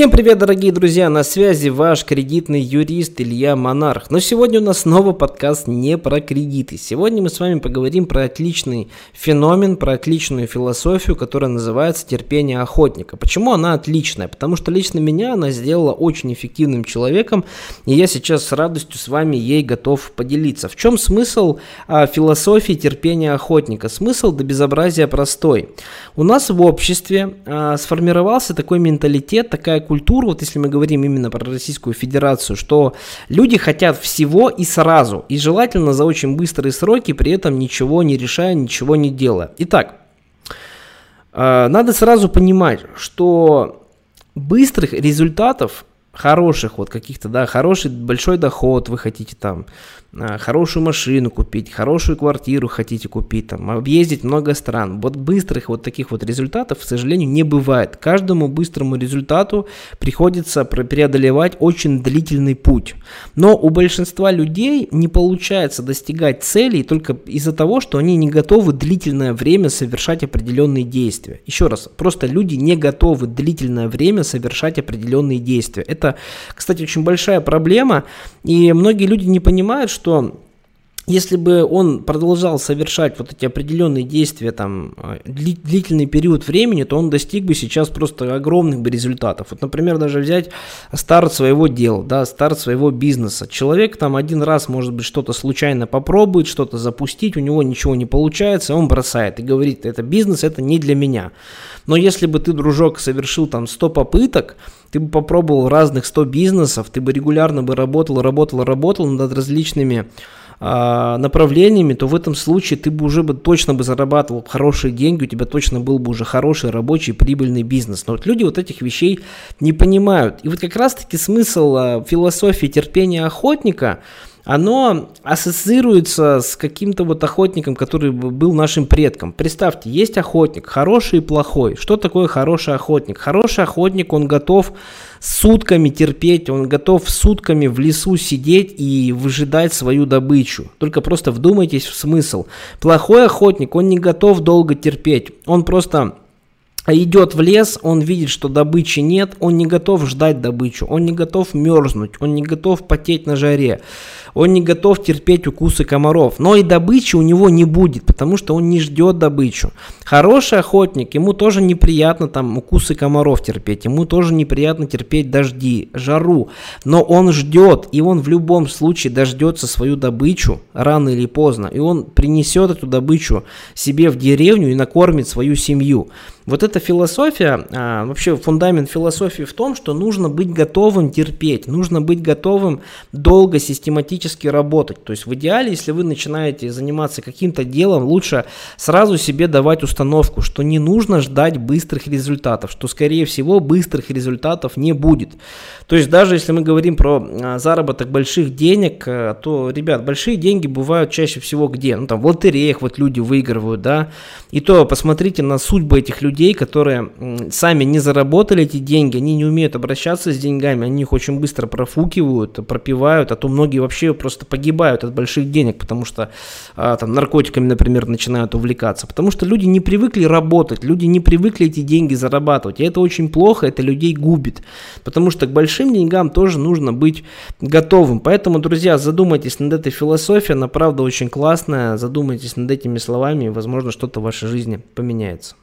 Всем привет, дорогие друзья! На связи ваш кредитный юрист Илья Монарх. Но сегодня у нас снова подкаст не про кредиты. Сегодня мы с вами поговорим про отличный феномен, про отличную философию, которая называется терпение охотника. Почему она отличная? Потому что лично меня она сделала очень эффективным человеком, и я сейчас с радостью с вами ей готов поделиться. В чем смысл а, философии терпения охотника? Смысл до безобразия простой. У нас в обществе а, сформировался такой менталитет, такая такая культура, вот если мы говорим именно про Российскую Федерацию, что люди хотят всего и сразу, и желательно за очень быстрые сроки, при этом ничего не решая, ничего не делая. Итак, э, надо сразу понимать, что быстрых результатов хороших вот каких-то, да, хороший большой доход вы хотите там, а, хорошую машину купить, хорошую квартиру хотите купить, там, объездить много стран. Вот быстрых вот таких вот результатов, к сожалению, не бывает. Каждому быстрому результату приходится преодолевать очень длительный путь. Но у большинства людей не получается достигать целей только из-за того, что они не готовы длительное время совершать определенные действия. Еще раз, просто люди не готовы длительное время совершать определенные действия. Это, кстати, очень большая проблема, и многие люди не понимают, что если бы он продолжал совершать вот эти определенные действия там э, длительный период времени, то он достиг бы сейчас просто огромных бы результатов. Вот, например, даже взять старт своего дела, да, старт своего бизнеса. Человек там один раз, может быть, что-то случайно попробует, что-то запустить, у него ничего не получается, он бросает и говорит, это бизнес, это не для меня. Но если бы ты, дружок, совершил там 100 попыток, ты бы попробовал разных 100 бизнесов, ты бы регулярно бы работал, работал, работал над различными а, направлениями, то в этом случае ты бы уже бы точно бы зарабатывал хорошие деньги, у тебя точно был бы уже хороший рабочий прибыльный бизнес. Но вот люди вот этих вещей не понимают. И вот как раз-таки смысл а, философии терпения охотника – оно ассоциируется с каким-то вот охотником, который был нашим предком. Представьте, есть охотник, хороший и плохой. Что такое хороший охотник? Хороший охотник, он готов сутками терпеть, он готов сутками в лесу сидеть и выжидать свою добычу. Только просто вдумайтесь в смысл. Плохой охотник, он не готов долго терпеть. Он просто идет в лес, он видит, что добычи нет, он не готов ждать добычу, он не готов мерзнуть, он не готов потеть на жаре, он не готов терпеть укусы комаров, но и добычи у него не будет, потому что он не ждет добычу. Хороший охотник, ему тоже неприятно там укусы комаров терпеть, ему тоже неприятно терпеть дожди, жару, но он ждет, и он в любом случае дождется свою добычу рано или поздно, и он принесет эту добычу себе в деревню и накормит свою семью. Вот эта философия, а, вообще фундамент философии в том, что нужно быть готовым терпеть, нужно быть готовым долго систематически работать. То есть в идеале, если вы начинаете заниматься каким-то делом, лучше сразу себе давать установку, что не нужно ждать быстрых результатов, что скорее всего быстрых результатов не будет. То есть даже если мы говорим про а, заработок больших денег, а, то, ребят, большие деньги бывают чаще всего где? Ну там в лотереях вот люди выигрывают, да, и то посмотрите на судьбы этих людей, людей, которые сами не заработали эти деньги, они не умеют обращаться с деньгами, они их очень быстро профукивают, пропивают, а то многие вообще просто погибают от больших денег, потому что а, там наркотиками, например, начинают увлекаться, потому что люди не привыкли работать, люди не привыкли эти деньги зарабатывать, и это очень плохо, это людей губит, потому что к большим деньгам тоже нужно быть готовым, поэтому, друзья, задумайтесь над этой философией, она правда очень классная, задумайтесь над этими словами, и, возможно, что-то в вашей жизни поменяется.